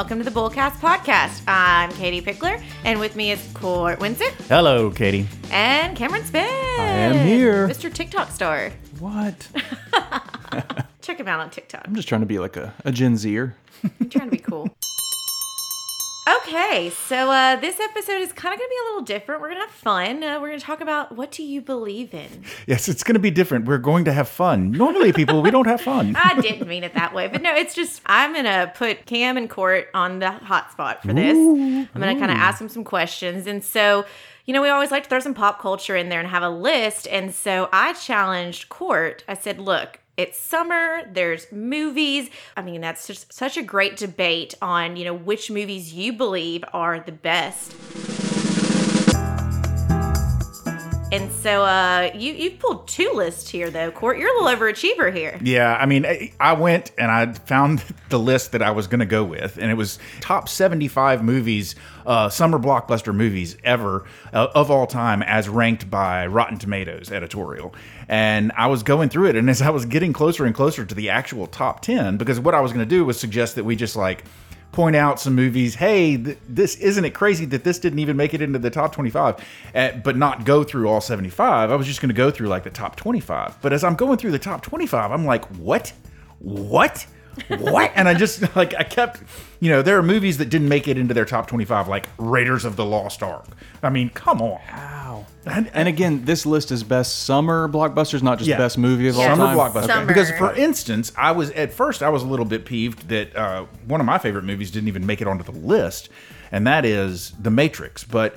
welcome to the Bullcast podcast. I'm Katie Pickler, and with me is Court Winsett Hello, Katie. and Cameron Spence. I am here. Mr. TikTok star. What? Check him out on TikTok. I'm just trying to be like a, a Gen Zer. I'm trying to be cool. Okay, so uh, this episode is kind of going to be a little different. We're going to have fun. Uh, we're going to talk about what do you believe in? Yes, it's going to be different. We're going to have fun. Normally, people, we don't have fun. I didn't mean it that way, but no, it's just I'm gonna put Cam and Court on the hot spot for this. I'm gonna kind of ask them some questions, and so you know we always like to throw some pop culture in there and have a list. And so I challenged Court. I said, "Look, it's summer. There's movies. I mean, that's just such a great debate on you know which movies you believe are the best." And so uh, you you've pulled two lists here though, Court. You're a little overachiever here. Yeah, I mean, I- I went and I found the list that I was going to go with, and it was top 75 movies, uh, summer blockbuster movies ever uh, of all time, as ranked by Rotten Tomatoes editorial. And I was going through it, and as I was getting closer and closer to the actual top 10, because what I was going to do was suggest that we just like point out some movies. Hey, th- this isn't it crazy that this didn't even make it into the top 25, uh, but not go through all 75. I was just going to go through like the top 25. But as I'm going through the top 25, I'm like, what? What? What? And I just like I kept, you know, there are movies that didn't make it into their top 25, like Raiders of the Lost Ark. I mean, come on. Wow. And, And again, this list is best summer blockbusters, not just Yeah. best movie of all Summer time. blockbuster. Summer. Because, for instance, I was at first I was a little bit peeved that uh, one of my favorite movies didn't even make it onto the list, and that is The Matrix. But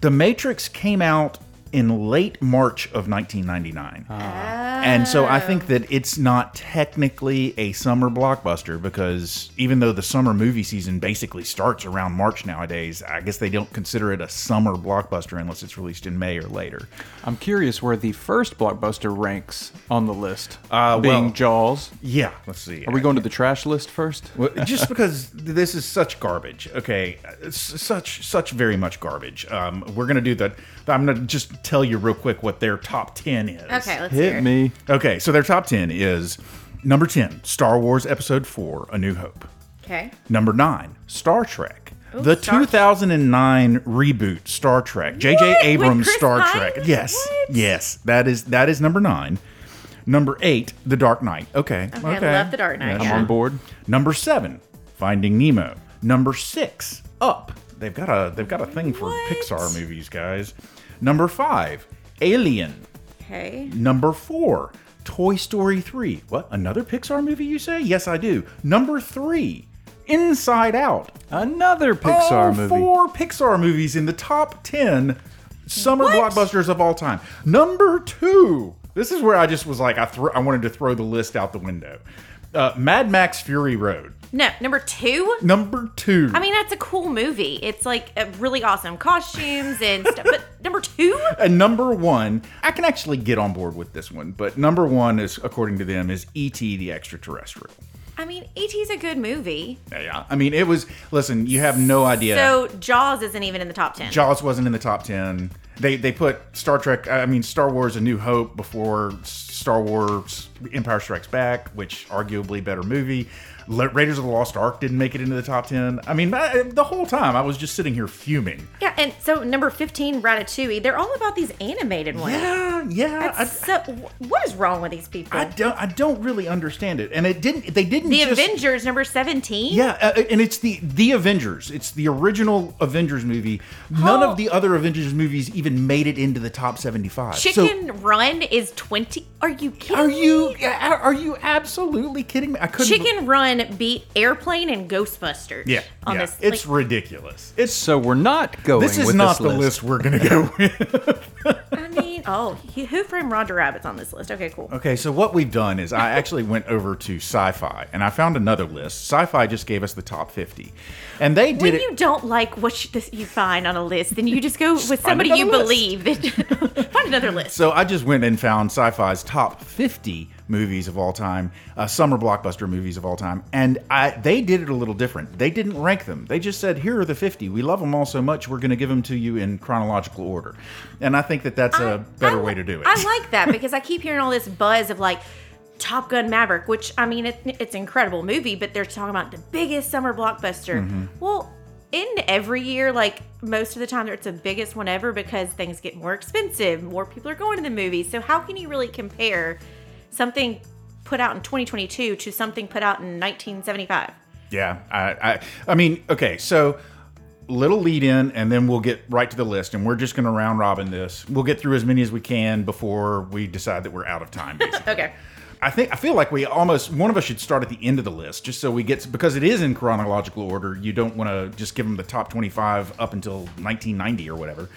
The Matrix came out in late March of 1999. And so I think that it's not technically a summer blockbuster because even though the summer movie season basically starts around March nowadays, I guess they don't consider it a summer blockbuster unless it's released in May or later. I'm curious where the first blockbuster ranks on the list. Uh, being well- Jaws. Yeah, let's see. Are we going to the trash list first? Well, just because this is such garbage, okay, it's such such very much garbage. Um, we're gonna do that. I'm gonna just tell you real quick what their top ten is. Okay, let's hear Hit it. me. Okay, so their top ten is number ten, Star Wars Episode Four: A New Hope. Okay. Number nine, Star Trek. the Star- 2009 reboot Star Trek. J.J. Abrams Star Pine? Trek. Yes, What? yes, that is that is number nine. Number eight, The Dark Knight. Okay, Okay, I love The Dark Knight, Yeah, yeah. I'm on board. Number seven, Finding Nemo. Number six, Up. They've got a they've got a thing for What? Pixar movies, guys. Number five, Alien. Okay. Number four, Toy Story 3. What? Another Pixar movie, you say? Yes, I do. Number three, Inside Out. Another Pixar Oh, movie. Four Pixar movies in the top 10 summer What? blockbusters of all time. Number two, this is where I just was like, I, thro- I wanted to throw the list out the window. Uh, Mad Max Fury Road. No, number two. Number two. I mean, that's a cool movie. It's like really awesome costumes and stuff. But number two, And number one, I can actually get on board with this one, but number one is, according to them, is E.T. the Extraterrestrial. I mean, E.T.'s a good movie. Yeah, I mean, it was. Listen, you have no idea. So Jaws isn't even in the top ten. Jaws wasn't in the top ten. They they put Star Trek. I mean, Star Wars: A New Hope before Star Wars: Empire Strikes Back, which arguably better movie. Raiders of the Lost Ark didn't make it into the top ten. I mean, I, the whole time I was just sitting here fuming. yeah, and so number fifteen, Ratatouille. They're all about these animated ones. Yeah, yeah. I, so. What is wrong with these people? I don't. I don't really understand it, and it didn't. They didn't. the just, Avengers, number seventeen. Yeah, uh, and it's the the Avengers. It's the original Avengers movie. None Oh. of the other Avengers movies even made it into the top seventy-five. So- Chicken Run is twenty. Are you kidding? Are you me? are are you absolutely kidding me? I couldn't. Chicken Run beat Airplane and Ghostbusters. Yeah, on yeah. this. it's like, ridiculous. It's So we're not going this is with not this the list. we're gonna go with. I mean, oh, he- Who Framed Roger Rabbit's on this list? Okay, cool. okay, so what we've done is I actually went over to Sci-Fi and I found another list. Sci-Fi just gave us the top fifty, and they did When it. you don't like what you, you find on a list, then you just go with somebody you list. believe. Find another list. So I just went and found Sci-Fi's top 50 movies of all time, uh, summer blockbuster movies of all time, and I they did it a little different. They didn't rank them. They just said, "Here are the 50. We love them all so much, we're going to give them to you in chronological order." And I think that that's a better I- way to do it. I like that because I keep hearing all this buzz of like Top Gun Maverick, which I mean, it, it's an incredible movie, but they're talking about the biggest summer blockbuster. Mm-hmm. Well, in every year, like most of the time, it's the biggest one ever because things get more expensive, more people are going to the movies. So, how can you really compare something put out in 2022 to something put out in 1975? Yeah, I, I, I mean, okay, so little lead in, and then we'll get right to the list, and we're just going to round robin this. We'll get through as many as we can before we decide that we're out of time. Okay. I think I feel like we almost one of us should start at the end of the list, just so we get because it is in chronological order. You don't want to just give them the top twenty-five up until 1990 or whatever.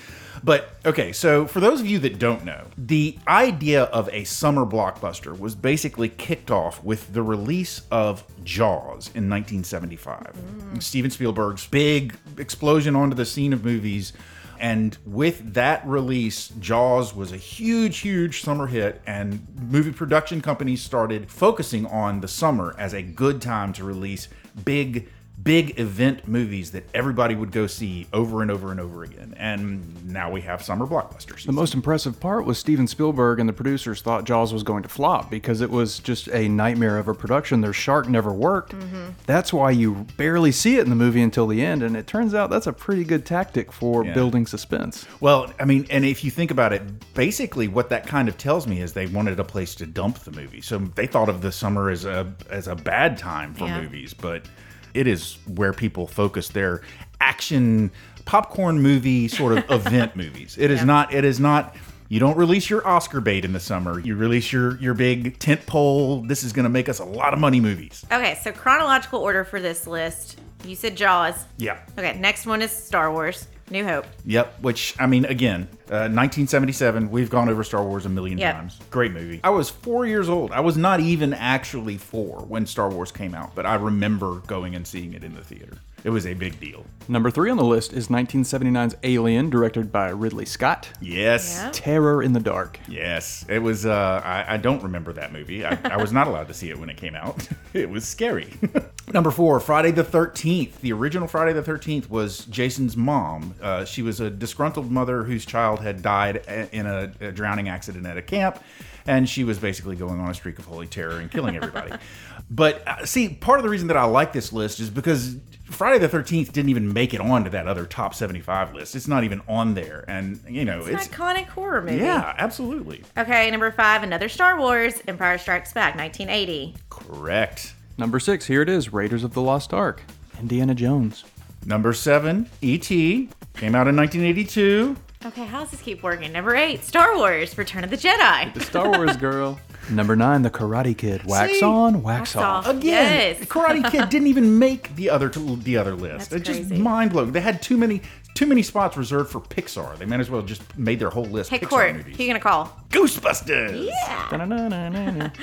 But okay, so for those of you that don't know, the idea of a summer blockbuster was basically kicked off with the release of Jaws in 1975. Mm. Steven Spielberg's big explosion onto the scene of movies. And with that release, Jaws was a huge, huge summer hit, and movie production companies started focusing on the summer as a good time to release big, big event movies that everybody would go see over and over and over again. And now we have summer blockbusters. The most impressive part was Steven Spielberg and the producers thought Jaws was going to flop because it was just a nightmare of a production. Their shark never worked. Mm-hmm. That's why you barely see it in the movie until the end, and it turns out that's a pretty good tactic for Yeah. building suspense. Well, I mean, and if you think about it, basically what that kind of tells me is they wanted a place to dump the movie. So they thought of the summer as a as a bad time for Yeah. movies, but it is where people focus their action popcorn movie sort of event movies. It is Yeah. not it is not you don't release your Oscar bait in the summer. You release your your big tent pole. This is going to make us a lot of money movies. Okay, so chronological order for this list. You said Jaws. Yeah. Okay, next one is Star Wars. New Hope. Yep. Which I mean, again, uh, 1977. We've gone over Star Wars a million Yep. times. Great movie. I was four years old. I was not even actually four when Star Wars came out, but I remember going and seeing it in the theater. It was a big deal. Number three on the list is 1979's Alien, directed by Ridley Scott. Yes. Yeah. Terror in the Dark. Yes. It was. Uh, I, I don't remember that movie. I, I was not allowed to see it when it came out. it was scary. Number four, Friday the 13th. The original Friday the 13th was Jason's mom. Uh, she was a disgruntled mother whose child had died a- in a, a drowning accident at a camp. And she was basically going on a streak of holy terror and killing everybody. but uh, see, part of the reason that I like this list is because Friday the 13th didn't even make it onto that other top 75 list. It's not even on there. And, you know, It's it's. an iconic horror movie. yeah, absolutely. Okay, number five, another Star Wars, Empire Strikes Back, 1980. Correct. Number six, here it is Raiders of the Lost Ark. Indiana Jones. Number seven, E.T. Came out in 1982. Okay, how does this keep working? Number eight, Star Wars, Return of the Jedi. The Star Wars girl. Number nine, The Karate Kid. Wax See? on, wax, Wax off. off. Again, Yes. Karate Kid didn't even make the other the other list. That's it's just crazy. mind blowing. They had too many too many spots reserved for Pixar. They might as well just made their whole list Hey, Pixar Court, movies. who you gonna call? Ghostbusters. Da-na-na-na-na-na.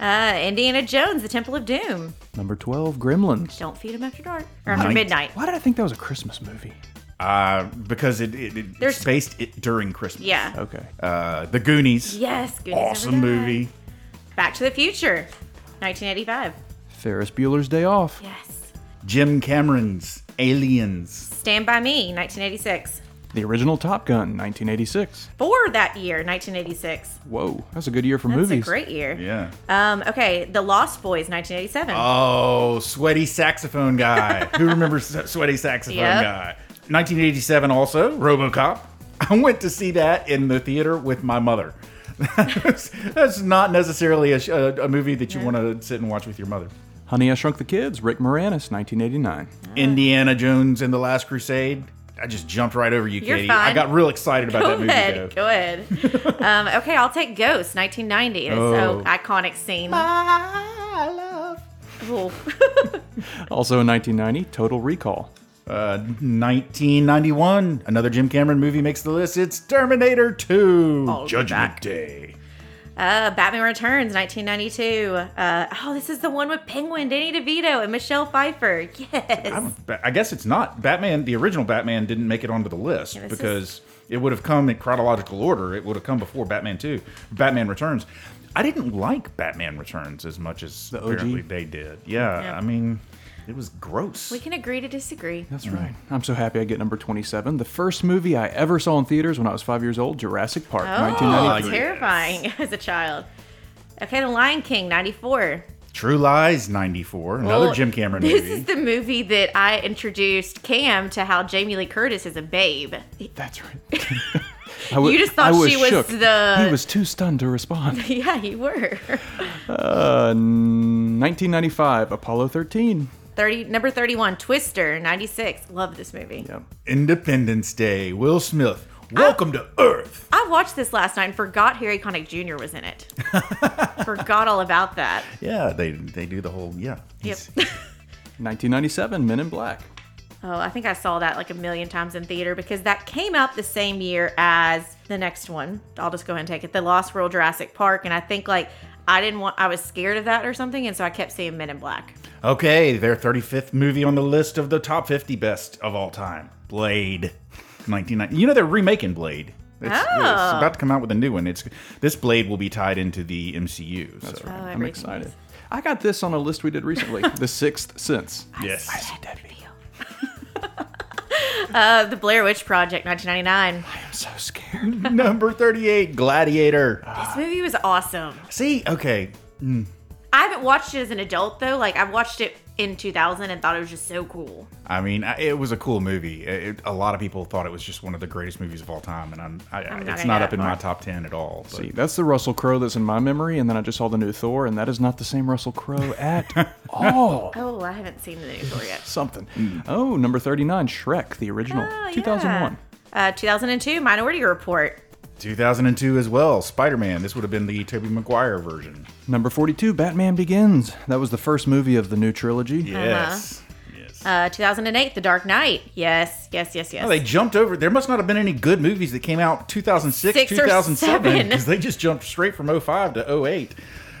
Uh, Indiana Jones, The Temple of Doom. Number 12, Gremlins. Don't feed him after dark or after Night. midnight. Why did I think that was a Christmas movie? Uh, because it, it, it There's- spaced it during Christmas. Yeah. Okay. Uh, the Goonies. Yes. Goonies Never Awesome Die. movie. Back to the Future, 1985. Ferris Bueller's Day Off. Yes. Jim Cameron's Aliens. Stand by Me, 1986. The original Top Gun, 1986. For that year, 1986. Whoa, that's a good year for That's movies. a great year. Yeah. Um, okay, The Lost Boys, 1987. Oh, sweaty saxophone guy. Who remembers S- sweaty saxophone Yep. guy? 1987 also, RoboCop. I went to see that in the theater with my mother. that's, that's not necessarily a, a, a movie that you want to sit and watch with your mother. Honey, I Shrunk the Kids, Rick Moranis, 1989. Indiana Jones and the Last Crusade. I just jumped right over you, You're Katie. fine. I got real excited about Go that movie. ahead. though. Go ahead. um, okay, I'll take Ghost, 1990. It's Oh. so iconic scene. I love. Ooh. Also in 1990, Total Recall. Uh, 1991, another Jim Cameron movie makes the list. It's Terminator 2, Oh, Judgment. Day. Uh, Batman Returns, 1992. Uh, oh, this is the one with Penguin, Danny DeVito, and Michelle Pfeiffer. Yes. Ba- I guess it's not Batman. The original Batman didn't make it onto the list this because it would have come in chronological order. It would have come before Batman Two, Batman Returns. I didn't like Batman Returns as much as The OG? apparently they did. Yeah, Yeah. I mean, it was gross. We can agree to disagree. That's right. I'm so happy I get number 27. The first movie I ever saw in theaters when I was five years old, Jurassic Park, Oh, 1993. yes. terrifying as a child. Okay, The Lion King, 94. True Lies, 94. Another Well, Jim Cameron movie. This is the movie that I introduced Cam to how Jamie Lee Curtis is a babe. That's right. I wa- You just thought I she was shook. the- He was too stunned to respond. yeah, you were. Uh, 1995, Apollo 13. 30 number 31, Twister, 96. Love this movie. Yep. Independence Day. Will Smith. Welcome to Earth. I watched this last night and forgot Harry Connick Jr. was in it. forgot all about that. Yeah, they they do the whole yeah. Yep. 1997, Men in Black. Oh, I think I saw that like a million times in theater because that came out the same year as the next one. I'll just go ahead and take it. The Lost World Jurassic Park. And I think like I didn't want, I was scared of that or something. And so I kept seeing Men in Black. Okay, their 35th movie on the list of the top 50 best of all time. Blade. 1990. You know they're remaking Blade. It's, it's Oh. about to come out with a new one. It's this Blade will be tied into the MCU. So. Oh, I'm excited. is- I got this on a list we did recently. the Sixth Sense. Yes. I see that video. uh, the Blair Witch Project, 1999. I'm so scared. Number 38, Gladiator. This movie was awesome. See, okay. I haven't watched it as an adult though. Like I've watched it in 2000 and thought it was just so cool. I mean, it was a cool movie. It, a lot of people thought it was just one of the greatest movies of all time, and I'm, I, I'm not it's not up in my top 10 at all. but- See, that's the Russell Crowe that's in my memory, and then I just saw the new Thor, and that is not the same Russell Crowe at all. Oh, I haven't seen the new Thor yet. Something. Oh, number 39, Shrek, the original, Oh, 2001. yeah. Uh, 2002, Minority Report. 2002 as well, Spider-Man. This would have been the Tobey Maguire version. Number 42, Batman Begins. That was the first movie of the new trilogy. Yes. Yes. Uh, 2008, The Dark Knight. Yes, yes, yes, yes. Oh, they jumped over. There must not have been any good movies that came out 2006, Six 2007 because they just jumped straight from 05 to 08.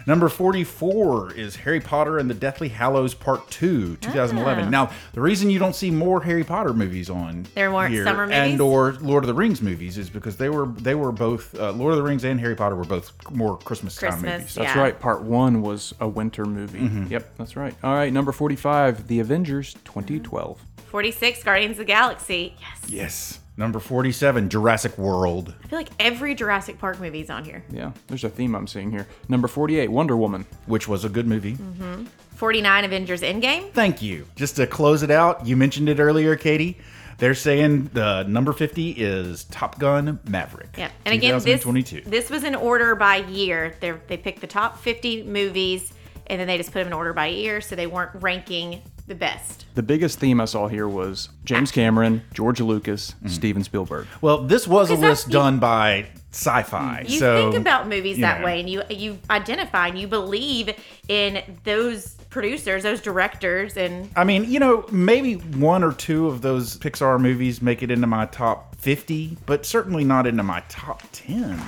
Number 44 is Harry Potter and the Deathly Hallows Part 2, 2011. Ah. Now, the reason you don't see more Harry Potter movies on There weren't here summer movies? and or Lord of the Rings movies is because they were they were both uh, Lord of the Rings and Harry Potter were both more Christmas, time movies. That's Yeah. right. Part one was a winter movie. Yep, that's right. All right, number 45, The Avengers 2012. 46, Guardians of the Galaxy. Yes. Yes. Number 47, Jurassic World. I feel like every Jurassic Park movie is on here. Yeah, there's a theme I'm seeing here. Number 48, Wonder Woman. which was a good movie. Mm-hmm. 49, Avengers Endgame. Thank you. Just to close it out, you mentioned it earlier, Katie. They're saying the number 50 is Top Gun Maverick. Yeah. And again, this, this was in order by year. they they picked the top 50 movies and then they just put them in order by year. So they weren't ranking the best. The biggest theme I saw here was James Cameron, George Lucas, mm-hmm. Steven Spielberg. well, this was a that's- list done by sci-fi. You so think about movies you that know. way and you you identify and you believe in those producers, those directors and I mean, you know, maybe one or two of those Pixar movies make it into my top 50, but certainly not into my top 10.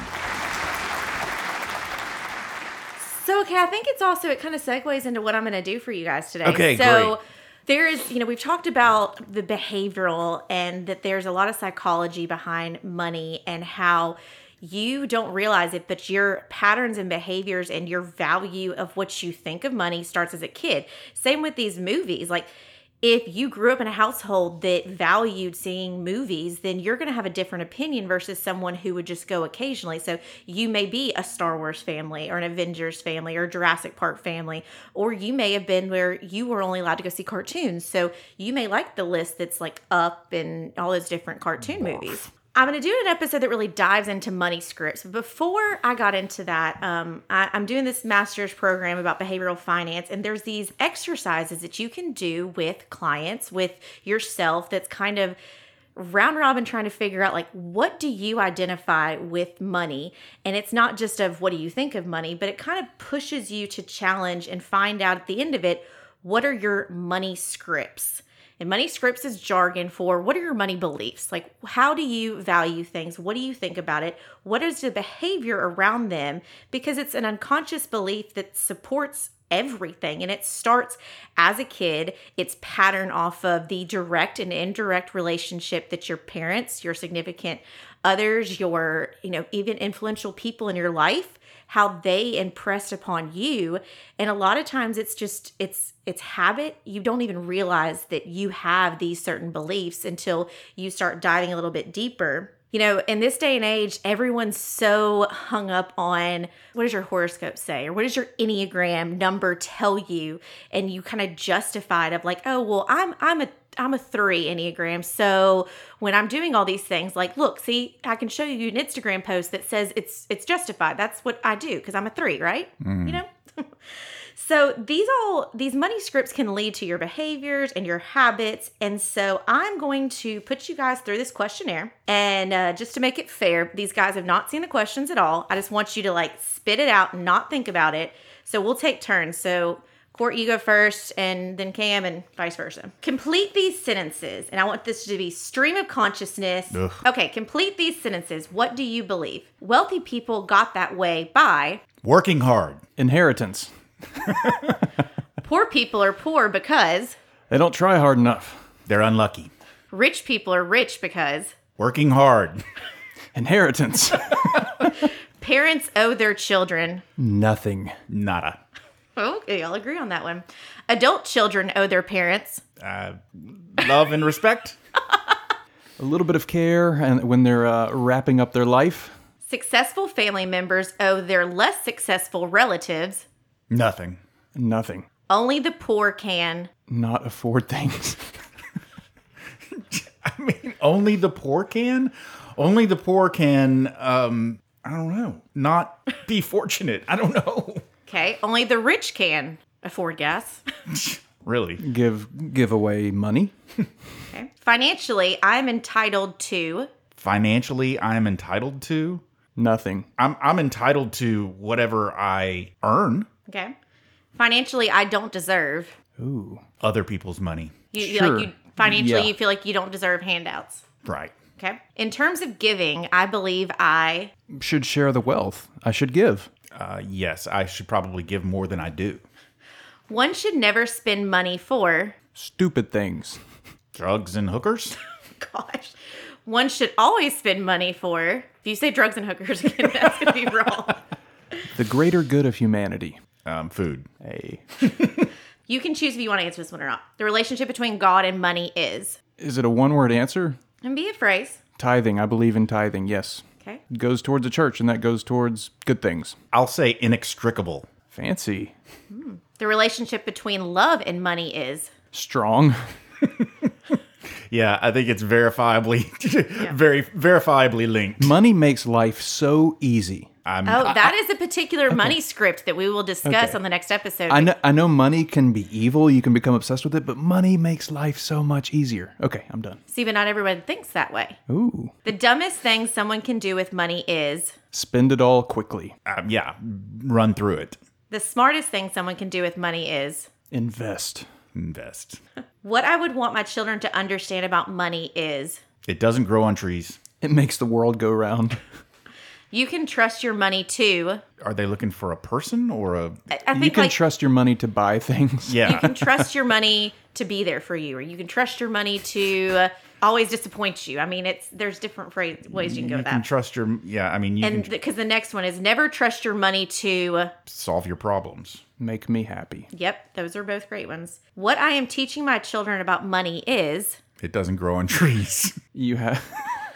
So, okay, I think it's also, it kind of segues into what I'm going to do for you guys today. Okay, so, great. there is, you know, we've talked about the behavioral and that there's a lot of psychology behind money and how you don't realize it, but your patterns and behaviors and your value of what you think of money starts as a kid. Same with these movies. Like, if you grew up in a household that valued seeing movies, then you're going to have a different opinion versus someone who would just go occasionally. So you may be a Star Wars family or an Avengers family or Jurassic Park family, or you may have been where you were only allowed to go see cartoons. So you may like the list that's like up and all those different cartoon movies. I'm going to do an episode that really dives into money scripts. Before I got into that, um, I, I'm doing this master's program about behavioral finance, and there's these exercises that you can do with clients, with yourself, that's kind of round robin trying to figure out like what do you identify with money and it's not just of what do you think of money but it kind of pushes you to challenge and find out at the end of it what are your money scripts and money scripts is jargon for what are your money beliefs? Like, how do you value things? What do you think about it? What is the behavior around them? Because it's an unconscious belief that supports everything and it starts as a kid it's patterned off of the direct and indirect relationship that your parents your significant others your you know even influential people in your life how they impressed upon you. And a lot of times it's just it's it's habit. You don't even realize that you have these certain beliefs until you start diving a little bit deeper. You know, in this day and age, everyone's so hung up on what does your horoscope say or what does your Enneagram number tell you? And you kind of justify it of like, oh, well, I'm I'm a I'm a three Enneagram. So when I'm doing all these things, like, look, see, I can show you an Instagram post that says it's it's justified. That's what I do because I'm a three, right? You know? So these all these money scripts can lead to your behaviors and your habits, and so I'm going to put you guys through this questionnaire. And uh, just to make it fair, these guys have not seen the questions at all. I just want you to like spit it out and not think about it. So we'll take turns. So Court, you go first, and then Cam, and vice versa. Complete these sentences, and I want this to be stream of consciousness. Ugh. Okay, complete these sentences. What do you believe? Wealthy people got that way by Working hard. Inheritance. poor people are poor because They don't try hard enough. They're unlucky. rich people are rich because Working hard. Inheritance. parents owe their children. Nothing. Nada. Okay, I'll agree on that one. Adult children owe their parents. Uh, love and respect. A little bit of care and when they're uh, wrapping up their life. Successful family members owe their less successful relatives. Nothing. Nothing. Only the poor can. Not afford things. I mean, only the poor can. Only the poor can. Um, I don't know. Not be fortunate. I don't know. Okay, only the rich can afford gas. Really. give give away money. Okay. Financially, I'm entitled to. Financially, I am entitled to. Nothing. I'm I'm entitled to whatever I earn. Okay. Financially, I don't deserve. Ooh. Other people's money. You, you Sure. like you financially Yeah. you feel like you don't deserve handouts. Right. Okay. In terms of giving, I believe I Should share the wealth. I should give. Uh, yes, I should probably give more than I do. one should never spend money for Stupid things. Drugs and hookers. gosh. One should always spend money for if you say drugs and hookers again, that's gonna be wrong. The greater good of humanity. Um, food. Hey. You can choose if you want to answer this one or not. The relationship between God and money is. Is it a one word answer? And be a phrase. Tithing. I believe in tithing. Yes. Okay. Goes towards the church and that goes towards good things. I'll say inextricable. Fancy. Hmm. The relationship between love and money is. Strong. Yeah, I think it's verifiably, very verifiably linked. Money makes life so easy. I'm, Oh, that is a particular money script that we will discuss Okay. on the next episode. I know, I know money can be evil. You can become obsessed with it, but money makes life so much easier. Okay, I'm done. See, but not everyone thinks that way. Ooh. The dumbest thing someone can do with money is. Spend it all quickly. um, yeah, run through it. The smartest thing someone can do with money is. Invest. Invest. What I would want my children to understand about money is. It doesn't grow on trees. It makes the world go round. You can trust your money to. Are they looking for a person or a? I You can like trust your money to buy things. Yeah. you can trust your money to be there for you, or you can trust your money to uh, always disappoint you. I mean, it's there's different phrase, ways you can go you with can that. trust your. Yeah, I mean, you and can because the next one is never trust your money to. solve your problems. Make me happy. Yep, those are both great ones. What I am teaching my children about money is It doesn't grow on trees. You have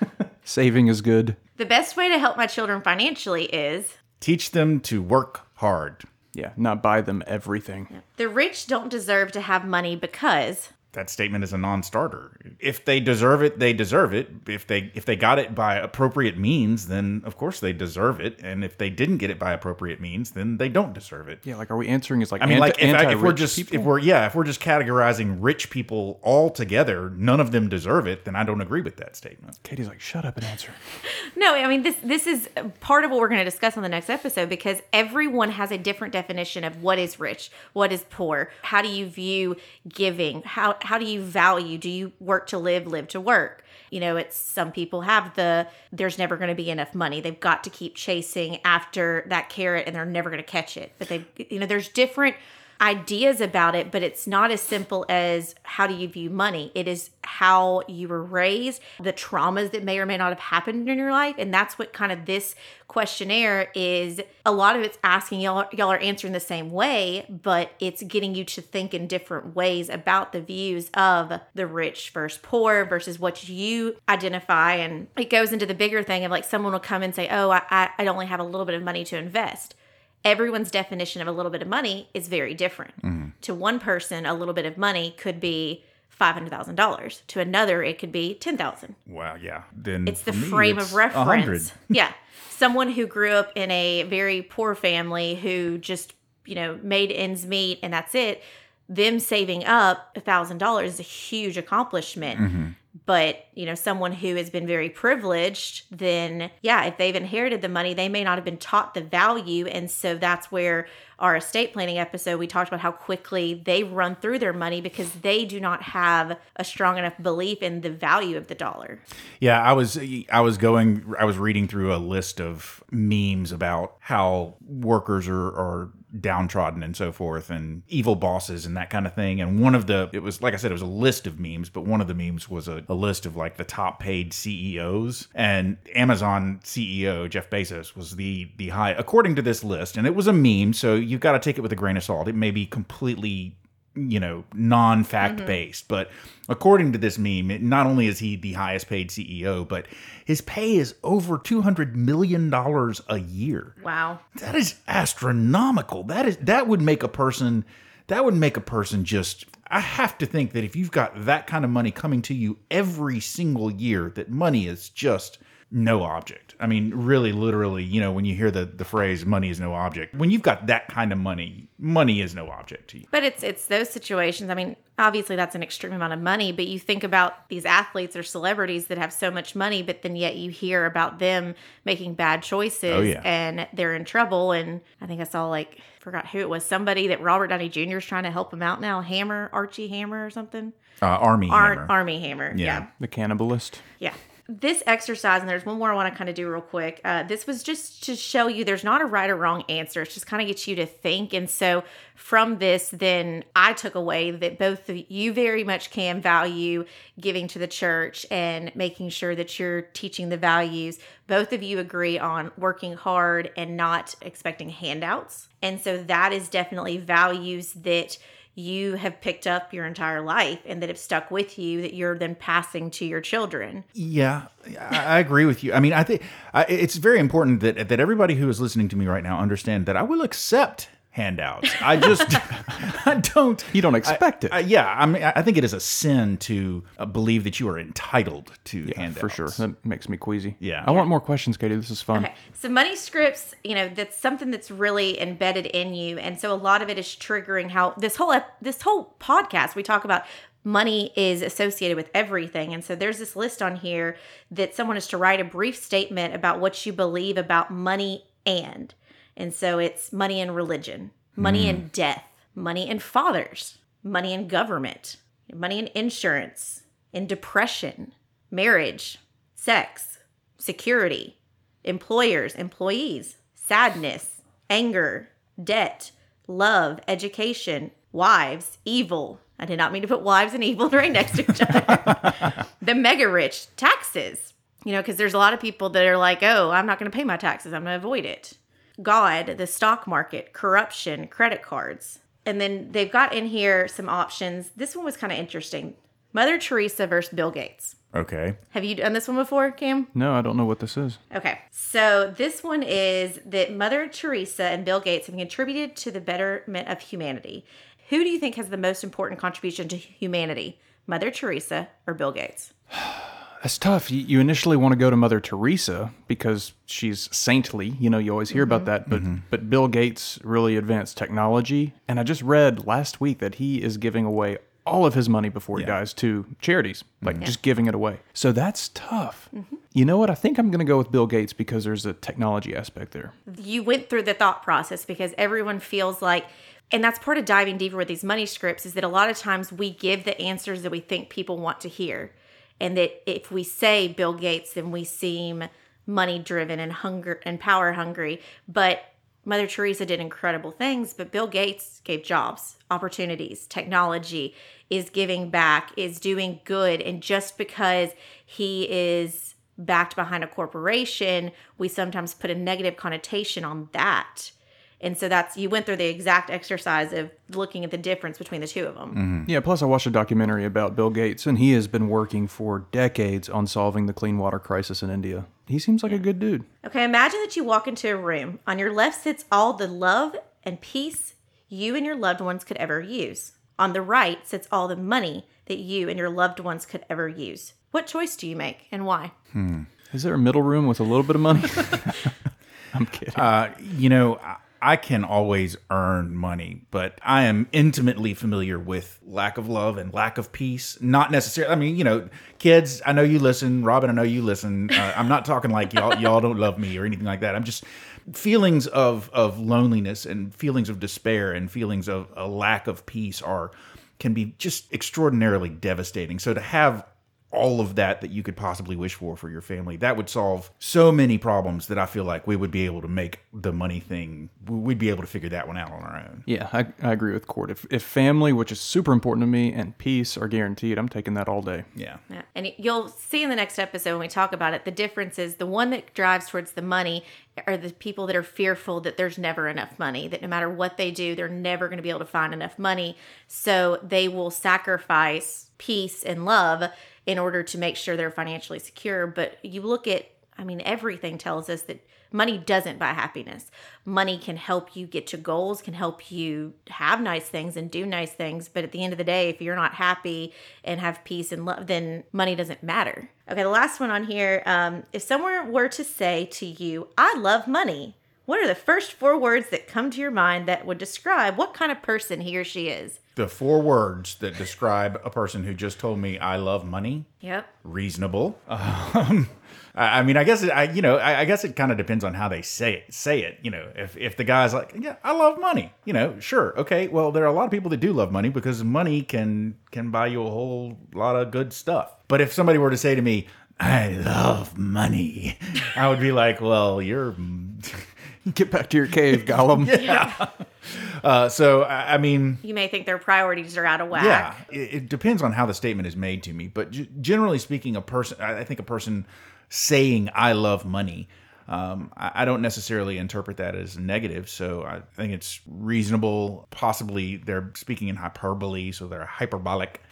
saving is good. The best way to help my children financially is Teach them to work hard. Yeah, not buy them everything. the rich don't deserve to have money because That statement is a non-starter. If they deserve it, they deserve it. If they if they got it by appropriate means, then of course they deserve it. And if they didn't get it by appropriate means, then they don't deserve it. Yeah, like are we answering as like I mean, like if, I, if we're just people? if we're yeah if we're just categorizing rich people all together, none of them deserve it. Then I don't agree with that statement. Katie's like, shut up and answer. no, I mean this this is part of what we're going to discuss on the next episode because everyone has a different definition of what is rich, what is poor. How do you view giving? How how do you value? Do you work to live, live to work? You know, it's some people have the there's never going to be enough money. They've got to keep chasing after that carrot and they're never going to catch it. But they you know, there's different ideas about it, but it's not as simple as how do you view money. It is how you were raised, the traumas that may or may not have happened in your life. And that's what kind of this questionnaire is a lot of it's asking y'all y'all are answering the same way but it's getting you to think in different ways about the views of the rich versus poor versus what you identify and it goes into the bigger thing of like someone will come and say oh i i only have a little bit of money to invest everyone's definition of a little bit of money is very different to one person a little bit of money could be $500000 to another it could be 10000 Wow, yeah. Then it's the me, frame it's of reference. yeah. Someone who grew up in a very poor family who just, you know, made ends meet and that's it. Them saving up a thousand dollars is a huge accomplishment. Mm-hmm. But, you know, someone who has been very privileged, then yeah, if they've inherited the money, they may not have been taught the value. And so that's where our estate planning episode, we talked about how quickly they run through their money because they do not have a strong enough belief in the value of the dollar. Yeah, I was I was going I was reading through a list of memes about how workers are, are downtrodden and so forth and evil bosses and that kind of thing. And one of the it was like I said, it was a list of memes, but one of the memes was a, a list of like the top paid CEOs. And Amazon CEO Jeff Bezos was the the high according to this list, and it was a meme, so you've got to take it with a grain of salt. It may be completely you know non-fact mm-hmm. based but according to this meme not only is he the highest paid ceo but his pay is over 200 million dollars a year. Wow. that is astronomical. That is that would make a person that would make a person just i have to think that if you've got that kind of money coming to you every single year that money is just no object i mean really literally you know when you hear the the phrase money is no object when you've got that kind of money money is no object to you But it's it's those situations. I mean, obviously that's an extreme amount of money, but you think about these athletes or celebrities that have so much money, but then yet you hear about them making bad choices Oh, yeah. and they're in trouble. And I think I saw like forgot who it was, somebody that Robert Downey Jr. is trying to help him out now, Hammer, Archie Hammer or something. uh, army Ar- hammer. Armie Hammer. Yeah. yeah. The cannibalist. Yeah. This exercise, and there's one more I want to kind of do real quick. Uh, this was just to show you there's not a right or wrong answer. It's just kind of gets you to think. And so from this, then I took away that both of you very much can value giving to the church and making sure that you're teaching the values. Both of you agree on working hard and not expecting handouts. And so that is definitely values that you have picked up your entire life and that have stuck with you that you're then passing to your children. Yeah, I, I agree with you. I mean, I think it's very important that that everybody who is listening to me right now understand that I will accept handouts. I just I don't. You don't expect it. I, yeah, I mean, I think it is a sin to uh, believe that you are entitled to handouts For sure. That makes me queasy. Yeah. I want more questions, Katie. This is fun. Okay. So money scripts, you know, that's something that's really embedded in you. And so a lot of it is triggering how this whole this whole podcast we talk about money is associated with everything. And so there's this list on here that someone is to write a brief statement about what you believe about money and. And so it's money and religion, money and mm. death, money and fathers, money and government, money and insurance, in depression, marriage, sex, security, employers, employees, sadness, anger, debt, love, education, wives, evil. I did not mean to put wives and evil right next to each other. the mega rich, taxes. You know, because there's a lot of people that are like, oh, I'm not going to pay my taxes. I'm going to avoid it. God, the stock market, corruption, credit cards. And then they've got in here some options. This one was kind of interesting Mother Teresa versus Bill Gates. Okay. Have you done this one before, Cam? No, I don't know what this is. Okay. So this one is that Mother Teresa and Bill Gates have contributed to the betterment of humanity. Who do you think has the most important contribution to humanity? Mother Teresa or Bill Gates? That's tough. You, initially want to go to Mother Teresa because she's saintly. You know, you always hear about mm-hmm. that. But mm-hmm. but Bill Gates really advanced technology, and I just read last week that he is giving away all of his money before he dies to charities, like mm-hmm. just giving it away. So that's tough. You know what? I think I'm going to go with Bill Gates because there's a technology aspect there. you went through the thought process because everyone feels like and that's part of diving deeper with these money scripts is that a lot of times we give the answers that we think people want to hear and that if we say bill gates then we seem money driven and hunger and power hungry but Mother Teresa did incredible things, but Bill Gates gave jobs, opportunities, technology, is giving back, is doing good. And just because he is backed behind a corporation, we sometimes put a negative connotation on that. And so that's you went through the exact exercise of looking at the difference between the two of them. Yeah, plus I watched a documentary about Bill Gates, and he has been working for decades on solving the clean water crisis in India. He seems like a good dude. Okay, imagine that you walk into a room. On your left sits all the love and peace you and your loved ones could ever use. On the right sits all the money that you and your loved ones could ever use. What choice do you make and why? Is there a middle room with a little bit of money? I'm kidding. Uh, you know, I- I can always earn money, but I am intimately familiar with lack of love and lack of peace. Not necessarily. I mean, you know, kids. I know you listen, Robin. I know you listen. Uh, I'm not talking like y'all y'all don't love me or anything like that. I'm just feelings of of loneliness and feelings of despair and feelings of a lack of peace are can be just extraordinarily devastating. So to have all of that that you could possibly wish for for your family that would solve so many problems that i feel like we would be able to make the money thing we'd be able to figure that one out on our own yeah, I, I agree with Court. If, if family, which is super important to me, and peace are guaranteed, I'm taking that all day. yeah Yeah. And you'll see in the next episode when we talk about it, the difference is the one that drives towards the money are the people that are fearful that there's never enough money, that no matter what they do, they're never going to be able to find enough money. So they will sacrifice peace and love in order to make sure they're financially secure. But you look at, I mean, everything tells us that money doesn't buy happiness. Money can help you get to goals, can help you have nice things and do nice things. But at the end of the day, if you're not happy and have peace and love, then money doesn't matter. Okay, the last one on here um, if someone were to say to you, I love money, what are the first four words that come to your mind that would describe what kind of person he or she is? The four words that describe a person who just told me i love money Yep. reasonable um, I mean, I guess it, I, you know, I, I guess it kind of depends on how they say it. Say it, you know. If if the guy's like, yeah, I love money, you know, sure, okay. Well, there are a lot of people that do love money because money can can buy you a whole lot of good stuff. But if somebody were to say to me, I love money, I would be like, well, you're. Get back to your cave, Gollum. Uh, so I, I mean, You may think their priorities are out of whack. Yeah, it, it depends on how the statement is made to me, but g- generally speaking, a person, I I think a person saying "I love money," um, I, I don't necessarily interpret that as negative. So I think it's reasonable. Possibly they're speaking in hyperbole, so they're hyperbolic.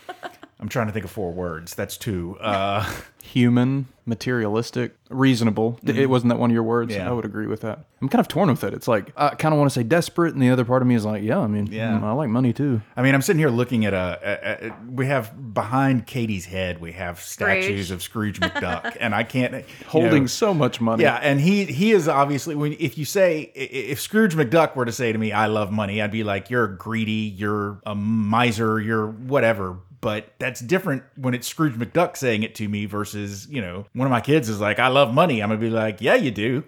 I'm trying to think of four words. That's two. Uh, Human, materialistic, reasonable. It wasn't that one of your words. Yeah. I would agree with that. I'm kind of torn with it. It's like I kind of want to say desperate, and the other part of me is like, yeah, I mean, Yeah. mm, I like money too. I mean, I'm sitting here looking at a, a, a- We have behind Katie's head, we have statues Scrooge. of Scrooge McDuck, and I can't Holding know, so much money. Yeah, and he he is obviously when if you say if Scrooge McDuck were to say to me, "I love money," I'd be like, "You're greedy, you're a miser, you're whatever." But that's different when it's Scrooge McDuck saying it to me versus you know one of my kids is like, "I love money." I'm gonna be like, "Yeah, you do."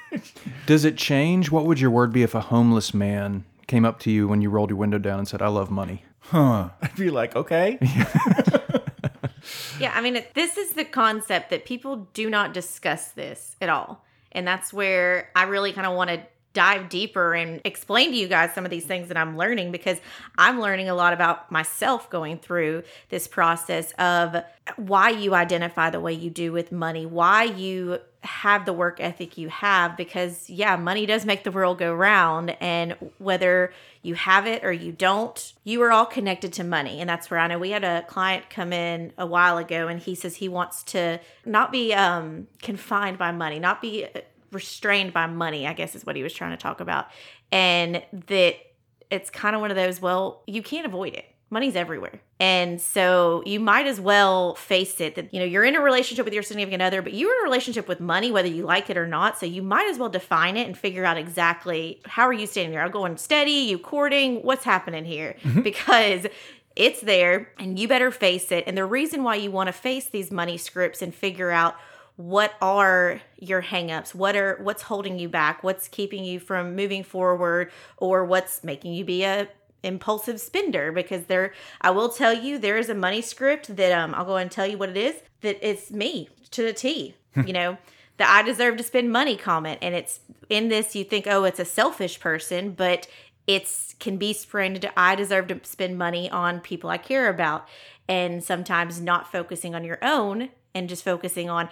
Does it change? What would your word be if a homeless man came up to you when you rolled your window down and said, I love money? huh? I'd be like, "Okay." Yeah, I mean, this is the concept that people do not discuss this at all. And that's where I really kind of want to dive deeper and explain to you guys some of these things that I'm learning because I'm learning a lot about myself going through this process of why you identify the way you do with money, why you have the work ethic you have because yeah, money does make the world go round and whether you have it or you don't, you are all connected to money. And that's where I know we had a client come in a while ago and he says he wants to not be um confined by money, not be restrained by money, I guess is what he was trying to talk about. And that it's kind of one of those, well, you can't avoid it. Money's everywhere. And so you might as well face it that, you know, you're in a relationship with your significant other, but you're in a relationship with money, whether you like it or not. So you might as well define it and figure out exactly how are you standing there? Are going steady? You courting? What's happening here? Mm-hmm. Because it's there and you better face it. And the reason why you want to face these money scripts and figure out what are your hangups? What are what's holding you back? What's keeping you from moving forward? Or what's making you be a impulsive spender? Because there i will tell you there is a money script that um i'll go and tell you what it is that it's me to the t you know? The I deserve to spend money comment. And it's in this, you think, oh, it's a selfish person, but it's can be sprained. I deserve to spend money on people I care about. And sometimes not focusing on your own and just focusing on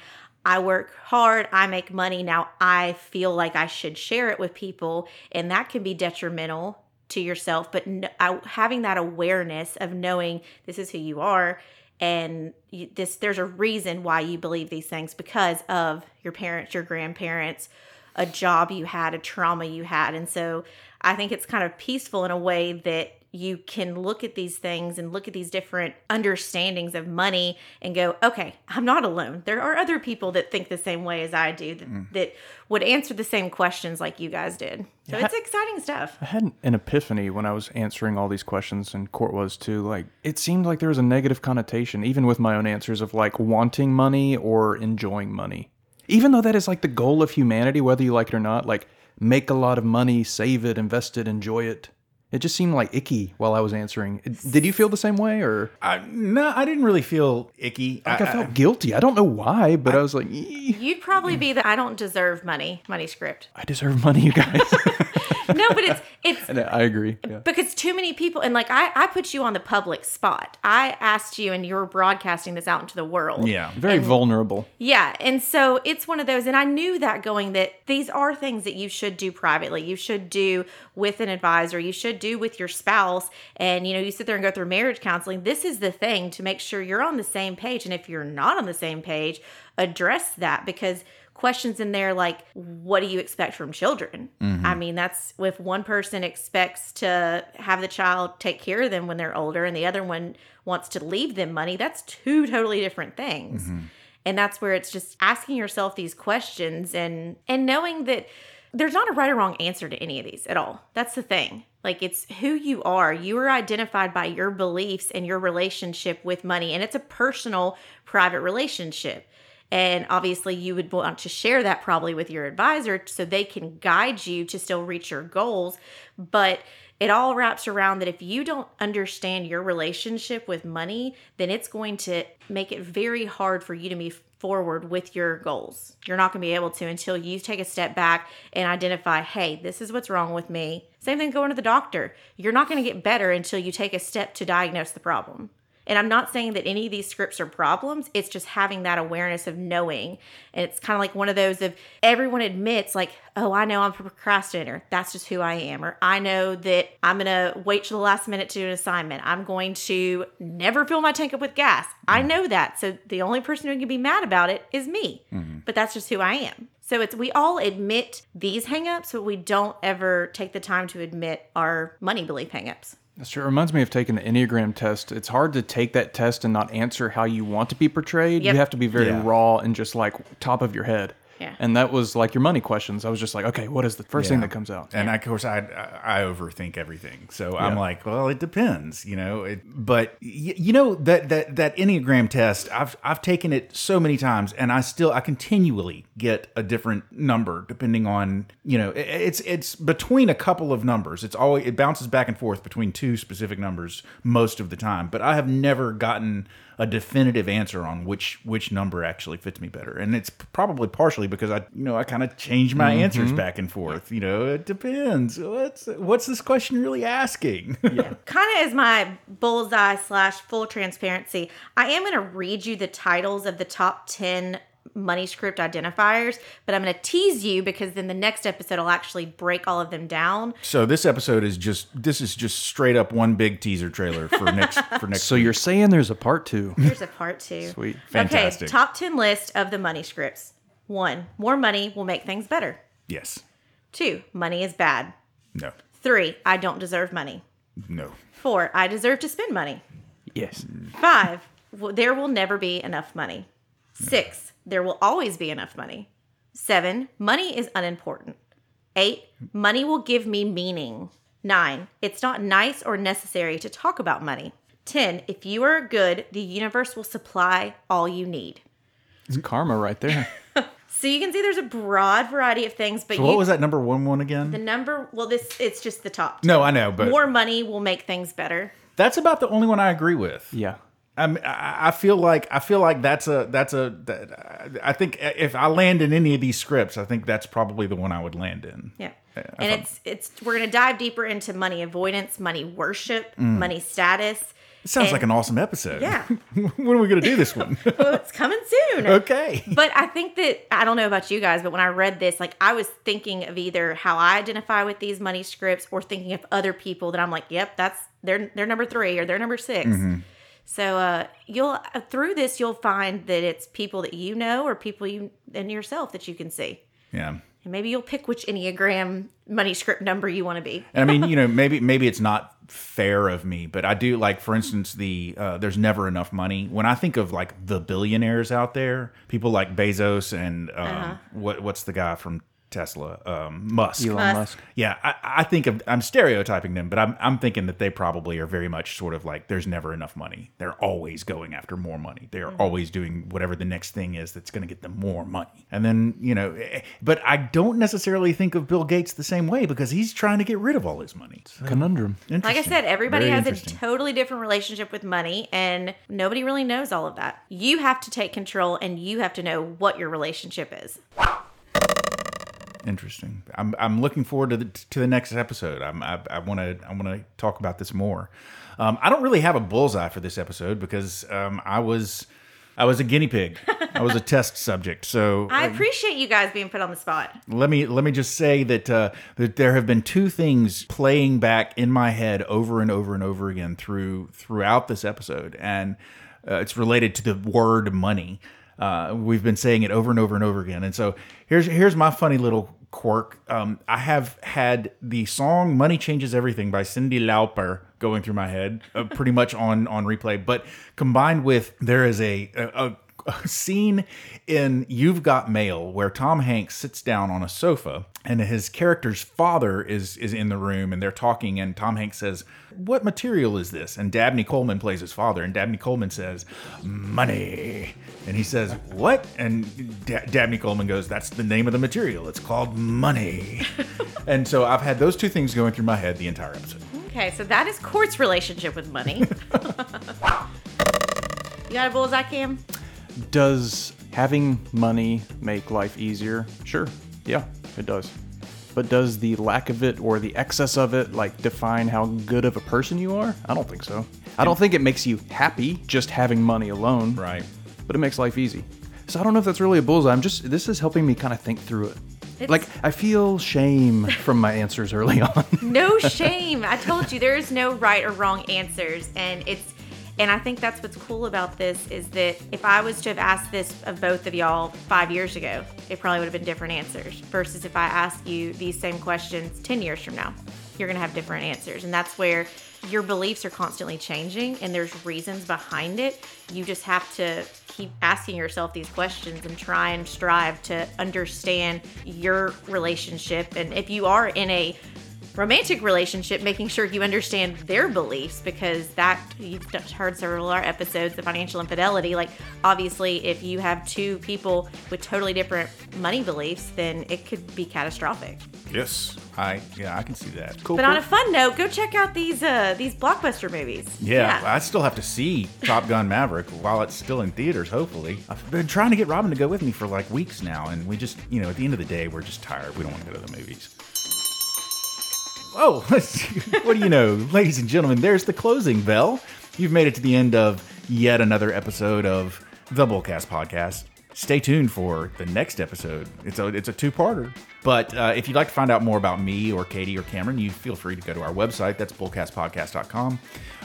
I work hard, I make money. Now I feel like I should share it with people. And that can be detrimental to yourself. But n- I- having that awareness of knowing this is who you are and you, this there's a reason why you believe these things because of your parents, your grandparents, a job you had, a trauma you had. And so I think it's kind of peaceful in a way that you can look at these things and look at these different understandings of money and go, okay, I'm not alone. There are other people that think the same way as I do that, mm. that would answer the same questions like you guys did. So it's exciting stuff. I had an epiphany when I was answering all these questions, and Court was too. Like, it seemed like there was a negative connotation, even with my own answers, of like wanting money or enjoying money. Even though that is like the goal of humanity, whether you like it or not, like make a lot of money, save it, invest it, enjoy it. It just seemed like icky while I was answering. Did you feel the same way, or I, no, I didn't really feel icky. like I, felt guilty? I don't know why, but I, was like, "Ee, You'd probably be the I don't deserve money money script. I deserve money, you guys. No, but it's it's and I agree. Yeah. because too many people and like I, I put you on the public spot. I asked you and you were broadcasting this out into the world. yeah. Very vulnerable. Yeah, and so it's one of those, and I knew that going that these are things that you should do privately. You should do with an advisor. You should do with your spouse. And you know, you sit there and go through marriage counseling. This is the thing to make sure you're on the same page. And if you're not on the same page, address that because questions in there like what do you expect from children? Mm-hmm. I mean that's if one person expects to have the child take care of them when they're older and the other one wants to leave them money that's two totally different things. Mm-hmm. And that's where it's just asking yourself these questions and and knowing that there's not a right or wrong answer to any of these at all. That's the thing. Like it's who you are. You are identified by your beliefs and your relationship with money and it's a personal private relationship and obviously you would want to share that probably with your advisor so they can guide you to still reach your goals but it all wraps around that if you don't understand your relationship with money, then it's going to make it very hard for you to move forward with your goals. You're not going to be able to until you take a step back and identify, hey, this is what's wrong with me. Same thing going to the doctor. You're not going to get better until you take a step to diagnose the problem. And I'm not saying that any of these scripts are problems. It's just having that awareness of knowing. And it's kind of like one of those of everyone admits, like, oh, I know I'm a procrastinator. That's just who I am. Or I know that I'm going to wait till the last minute to do an assignment. I'm going to never fill my tank up with gas. I mm-hmm. know that. So the only person who can be mad about it is me. Mm-hmm. But that's just who I am. So it's we all admit these hangups, but we don't ever take the time to admit our money belief hangups. That's true. It reminds me of taking the Enneagram test. It's hard to take that test and not answer how you want to be portrayed. Yep. You have to be very Yeah. raw and just like top of your head. Yeah. And that was like your money questions. I was just like, okay, what is the first thing that comes out? And of course, I I overthink everything. So I'm like, well, it depends, you know. It, but y- you know that that that Enneagram test, I've I've taken it so many times, and I still I continually get a different number depending on you know. it- it's it's between a couple of numbers. It's always it bounces back and forth between two specific numbers most of the time. But I have never gotten a definitive answer on which which number actually fits me better. And it's probably partially because i you know i kind of change my mm-hmm. answers back and forth you know it depends. What's what's this question really asking? Yeah. Kind of as my bullseye slash full transparency, I am going to read you the titles of the top 10 money script identifiers, but I'm going to tease you because then the next episode I'll actually break all of them down. so this episode is just this is just straight up one big teaser trailer for next for next So week. you're saying there's a part two? There's a part two. Sweet. Fantastic. Okay, top 10 list of the money scripts. One, more money will make things better. yes Two, money is bad. no Three, I don't deserve money. no Four, I deserve to spend money. Yes. Five, w- there will never be enough money. Six, there will always be enough money. Seven, money is unimportant. Eight, money will give me meaning. Nine, it's not nice or necessary to talk about money. 10. If you are good, the universe will supply all you need. It's karma right there. So you can see there's a broad variety of things, but so you, what was that number one one again the number, well, this it's just the top. no i know but More money will make things better. that's about the only one i agree with yeah. I'm, I I feel like I feel like that's a that's a that, I think if I land in any of these scripts, I think that's probably the one I would land in. Yeah. And it's it's we're gonna dive deeper into money avoidance, money worship, mm. money status. It sounds And- like an awesome episode. Yeah. when are we going to do this one? Well, it's coming soon. okay. But I think that I don't know about you guys, but when I read this, like I was thinking of either how I identify with these money scripts or thinking of other people that I'm like, yep, that's they're they're number three or they're number 6 mm-hmm. So uh, you'll uh, through this you'll find that it's people that you know or people you and yourself that you can see, Yeah. and maybe you'll pick which enneagram money script number you want to be. And I mean, you know, maybe maybe it's not fair of me, but I do like, for instance, the uh, there's never enough money. When I think of like the billionaires out there, people like Bezos and um, Uh-huh. what what's the guy from Tesla, um, Musk. Elon Musk. Musk. Yeah, I, I think of I'm stereotyping them, but I'm I'm thinking that they probably are very much sort of like there's never enough money. They're always going after more money. They are always doing whatever the next thing is that's going to get them more money. And then you know, eh, but I don't necessarily think of Bill Gates the same way because he's trying to get rid of all his money. Conundrum. Like I Interesting. said, everybody Very has a totally different relationship with money, and nobody really knows all of that. You have to take control, and you have to know what your relationship is. Interesting. I'm I'm looking forward to the to the next episode. I'm I want to I want to talk about this more. Um, I don't really have a bullseye for this episode because um, I was I was a guinea pig. I was a test subject. So I appreciate you guys being put on the spot. let me let me just say that uh, that there have been two things playing back in my head over and over and over again through throughout this episode, and uh, it's related to the word money. Uh, we've been saying it over and over and over again, and so here's here's my funny little quirk. Um, I have had the song "Money Changes Everything" by Cyndi Lauper going through my head, uh, pretty much on on replay, but combined with there is a, a, a a scene in You've Got Mail where Tom Hanks sits down on a sofa and his character's father is is in the room and they're talking and Tom Hanks says, "What material is this?" And Dabney Coleman plays his father and Dabney Coleman says, "Money." And he says, "What?" And da- Dabney Coleman goes, "That's the name of the material. It's called money." and so I've had those two things going through my head the entire episode. Okay, so that is Court's relationship with money. you got a bullseye, Cam? Does having money make life easier? Sure. Yeah, it does. But does the lack of it or the excess of it like define how good of a person you are? I don't think so. I don't think it makes you happy just having money alone. Right. But it makes life easy. So I don't know if that's really a bullseye. I'm just this is helping me kind of think through it. It's- like I feel shame from my answers early on. No shame. I told you there is no right or wrong answers, and it's and I think that's what's cool about this is that if I was to have asked this of both of y'all five years ago, it probably would have been different answers. Versus if I ask you these same questions ten years from now, you're gonna have different answers, and that's where your beliefs are constantly changing, and there's reasons behind it. You just have to keep asking yourself these questions and try and strive to understand your relationship, and if you are in a romantic relationship, making sure you understand their beliefs because that you've heard several of our episodes, the financial infidelity. Like, obviously, if you have two people with totally different money beliefs, then it could be catastrophic. Yes. I yeah, I can see that. Cool. But on a fun note, go check out these uh these blockbuster movies. Yeah, I still have to see Top Gun Maverick while it's still in theaters, hopefully. I've been trying to get Robin to go with me for like weeks now, and we just, you know, at the end of the day, we're just tired. We don't want to go to the movies. Oh, what do you know? Ladies and gentlemen, there's the closing bell. You've made it to the end of yet another episode of the Bullcast Podcast. Stay tuned for the next episode. It's a it's a two parter. But uh, if you'd like to find out more about me or Katie or Cameron, you feel free to go to our website. That's bullcastpodcast.com.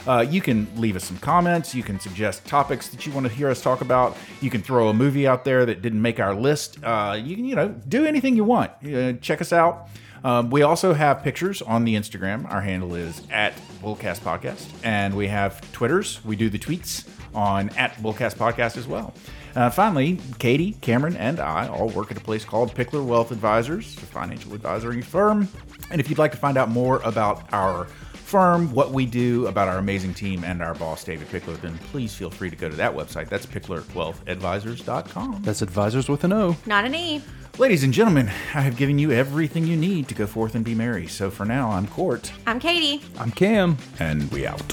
Uh, you can leave us some comments. You can suggest topics that you want to hear us talk about. You can throw a movie out there that didn't make our list. Uh, you can you know do anything you want. Uh, check us out. Um, we also have pictures on the Instagram. Our handle is at Bullcast Podcast, and we have Twitters. We do the tweets on at Bullcast Podcast as well. Uh, finally, Katie, Cameron, and I all work at a place called Pickler Wealth Advisors, a financial advisory firm. And if you'd like to find out more about our firm, what we do, about our amazing team, and our boss, David Pickler, then please feel free to go to that website. That's picklerwealthadvisors.com. That's advisors with an O. Not an E. Ladies and gentlemen, I have given you everything you need to go forth and be merry. So for now, I'm Court, I'm Katie. I'm Cam. and we out.